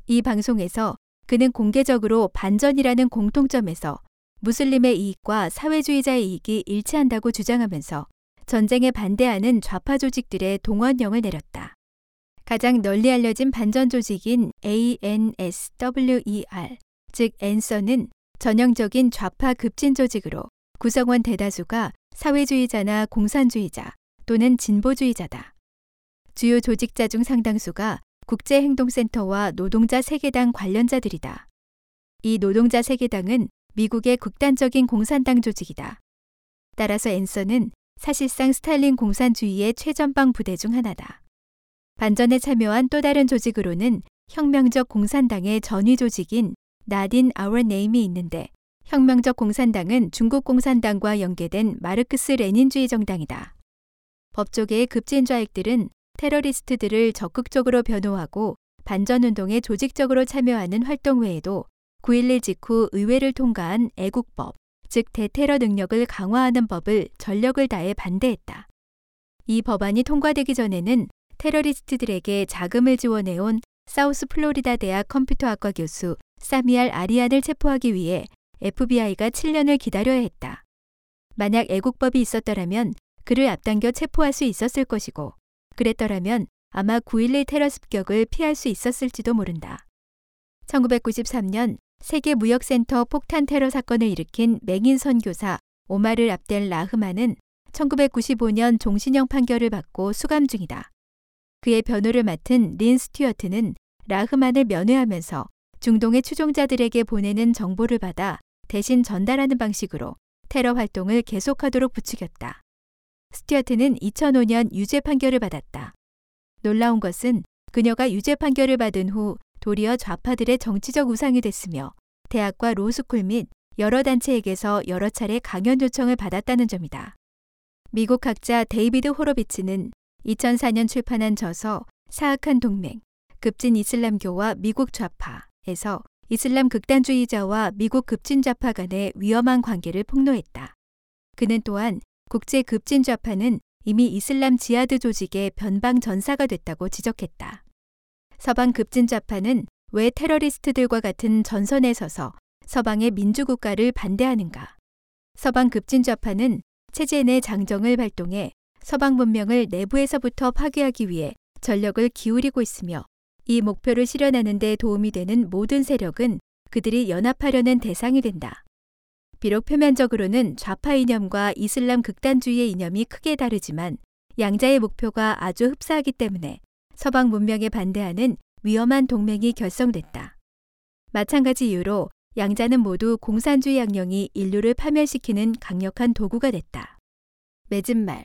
A: 이 방송에서 그는 공개적으로 반전이라는 공통점에서 무슬림의 이익과 사회주의자의 이익이 일치한다고 주장하면서 전쟁에 반대하는 좌파 조직들의 동원령을 내렸다. 가장 널리 알려진 반전 조직인 ANSWER, 즉 앤서는 전형적인 좌파 급진 조직으로 구성원 대다수가 사회주의자나 공산주의자 또는 진보주의자다. 주요 조직자 중 상당수가 국제행동센터와 노동자 세계당 관련자들이다. 이 노동자 세계당은 미국의 극단적인 공산당 조직이다. 따라서 ANSWER는 사실상 스탈린 공산주의의 최전방 부대 중 하나다. 반전에 참여한 또 다른 조직으로는 혁명적 공산당의 전위 조직인 Not In Our Name이 있는데 혁명적 공산당은 중국 공산당과 연계된 마르크스 레닌주의 정당이다. 법조계의 급진 좌익들은 테러리스트들을 적극적으로 변호하고 반전운동에 조직적으로 참여하는 활동 외에도 9.11 직후 의회를 통과한 애국법, 즉 대테러 능력을 강화하는 법을 전력을 다해 반대했다. 이 법안이 통과되기 전에는 테러리스트들에게 자금을 지원해온 사우스 플로리다 대학 컴퓨터학과 교수 사미알 아리안을 체포하기 위해 FBI가 7년을 기다려야 했다. 만약 애국법이 있었더라면 그를 앞당겨 체포할 수 있었을 것이고 그랬더라면 아마 9.11 테러 습격을 피할 수 있었을지도 모른다. 1993년 세계 무역센터 폭탄 테러 사건을 일으킨 맹인 선교사 오마르 압델 라흐만은 1995년 종신형 판결을 받고 수감 중이다. 그의 변호를 맡은 린 스튜어트는 라흐만을 면회하면서 중동의 추종자들에게 보내는 정보를 받아 대신 전달하는 방식으로 테러 활동을 계속하도록 부추겼다. 스튜어트는 2005년 유죄 판결을 받았다. 놀라운 것은 그녀가 유죄 판결을 받은 후 도리어 좌파들의 정치적 우상이 됐으며 대학과 로스쿨 및 여러 단체에게서 여러 차례 강연 요청을 받았다는 점이다. 미국 학자 데이비드 호로비츠는 2004년 출판한 저서 사악한 동맹, 급진 이슬람교와 미국 좌파 에서 이슬람 극단주의자와 미국 급진 좌파 간의 위험한 관계를 폭로했다. 그는 또한 국제 급진 좌파는 이미 이슬람 지하드 조직의 변방 전사가 됐다고 지적했다. 서방 급진 좌파는 왜 테러리스트들과 같은 전선에 서서 서방의 민주국가를 반대하는가? 서방 급진 좌파는 체제 내 장정을 발동해 서방 문명을 내부에서부터 파괴하기 위해 전력을 기울이고 있으며 이 목표를 실현하는 데 도움이 되는 모든 세력은 그들이 연합하려는 대상이 된다. 비록 표면적으로는 좌파 이념과 이슬람 극단주의의 이념이 크게 다르지만 양자의 목표가 아주 흡사하기 때문에 서방 문명에 반대하는 위험한 동맹이 결성됐다. 마찬가지 이유로 양자는 모두 공산주의 양령이 인류를 파멸시키는 강력한 도구가 됐다. 맺은 말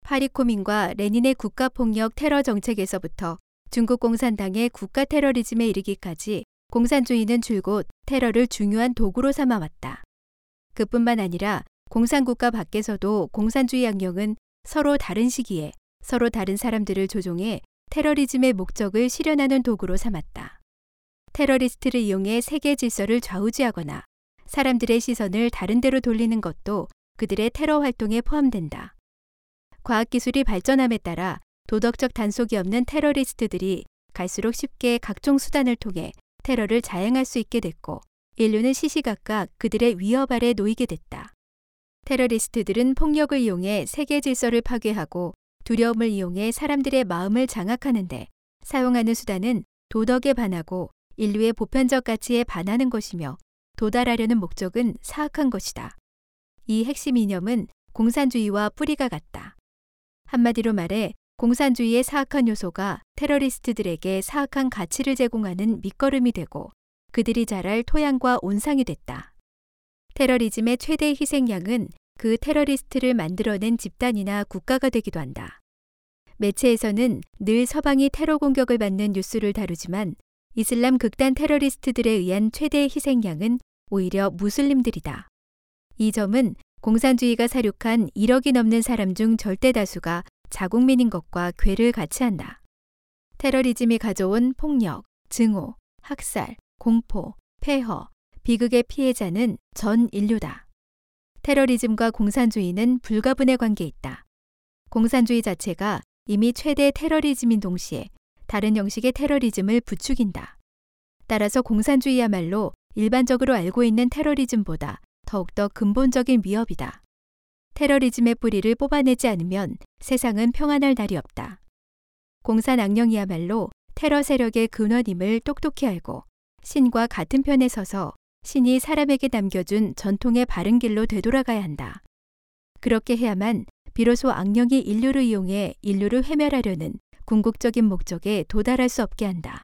A: 파리코민과 레닌의 국가폭력 테러 정책에서부터 중국 공산당의 국가 테러리즘에 이르기까지 공산주의는 줄곧 테러를 중요한 도구로 삼아왔다. 그뿐만 아니라 공산국가 밖에서도 공산주의 양령은 서로 다른 시기에 서로 다른 사람들을 조종해 테러리즘의 목적을 실현하는 도구로 삼았다. 테러리스트를 이용해 세계 질서를 좌우지하거나 사람들의 시선을 다른 데로 돌리는 것도 그들의 테러 활동에 포함된다. 과학기술이 발전함에 따라 도덕적 단속이 없는 테러리스트들이 갈수록 쉽게 각종 수단을 통해 테러를 자행할 수 있게 됐고 인류는 시시각각 그들의 위협 아래 놓이게 됐다. 테러리스트들은 폭력을 이용해 세계 질서를 파괴하고 두려움을 이용해 사람들의 마음을 장악하는데 사용하는 수단은 도덕에 반하고 인류의 보편적 가치에 반하는 것이며 도달하려는 목적은 사악한 것이다. 이 핵심 이념은 공산주의와 뿌리가 같다. 한마디로 말해 공산주의의 사악한 요소가 테러리스트들에게 사악한 가치를 제공하는 밑거름이 되고 그들이 자랄 토양과 온상이 됐다. 테러리즘의 최대 희생양은 그 테러리스트를 만들어낸 집단이나 국가가 되기도 한다. 매체에서는 늘 서방이 테러 공격을 받는 뉴스를 다루지만 이슬람 극단 테러리스트들에 의한 최대 희생양은 오히려 무슬림들이다. 이 점은 공산주의가 사륙한 1억이 넘는 사람 중 절대 다수가 자국민인 것과 괴를 같이 한다. 테러리즘이 가져온 폭력, 증오, 학살, 공포, 폐허, 비극의 피해자는 전 인류다. 테러리즘과 공산주의는 불가분의 관계에 있다. 공산주의 자체가 이미 최대 테러리즘인 동시에 다른 형식의 테러리즘을 부추긴다. 따라서 공산주의야말로 일반적으로 알고 있는 테러리즘보다 더욱더 근본적인 위협이다. 테러리즘의 뿌리를 뽑아내지 않으면 세상은 평안할 날이 없다. 공산 악령이야말로 테러 세력의 근원임을 똑똑히 알고 신과 같은 편에 서서 신이 사람에게 남겨준 전통의 바른 길로 되돌아가야 한다. 그렇게 해야만 비로소 악령이 인류를 이용해 인류를 회멸하려는 궁극적인 목적에 도달할 수 없게 한다.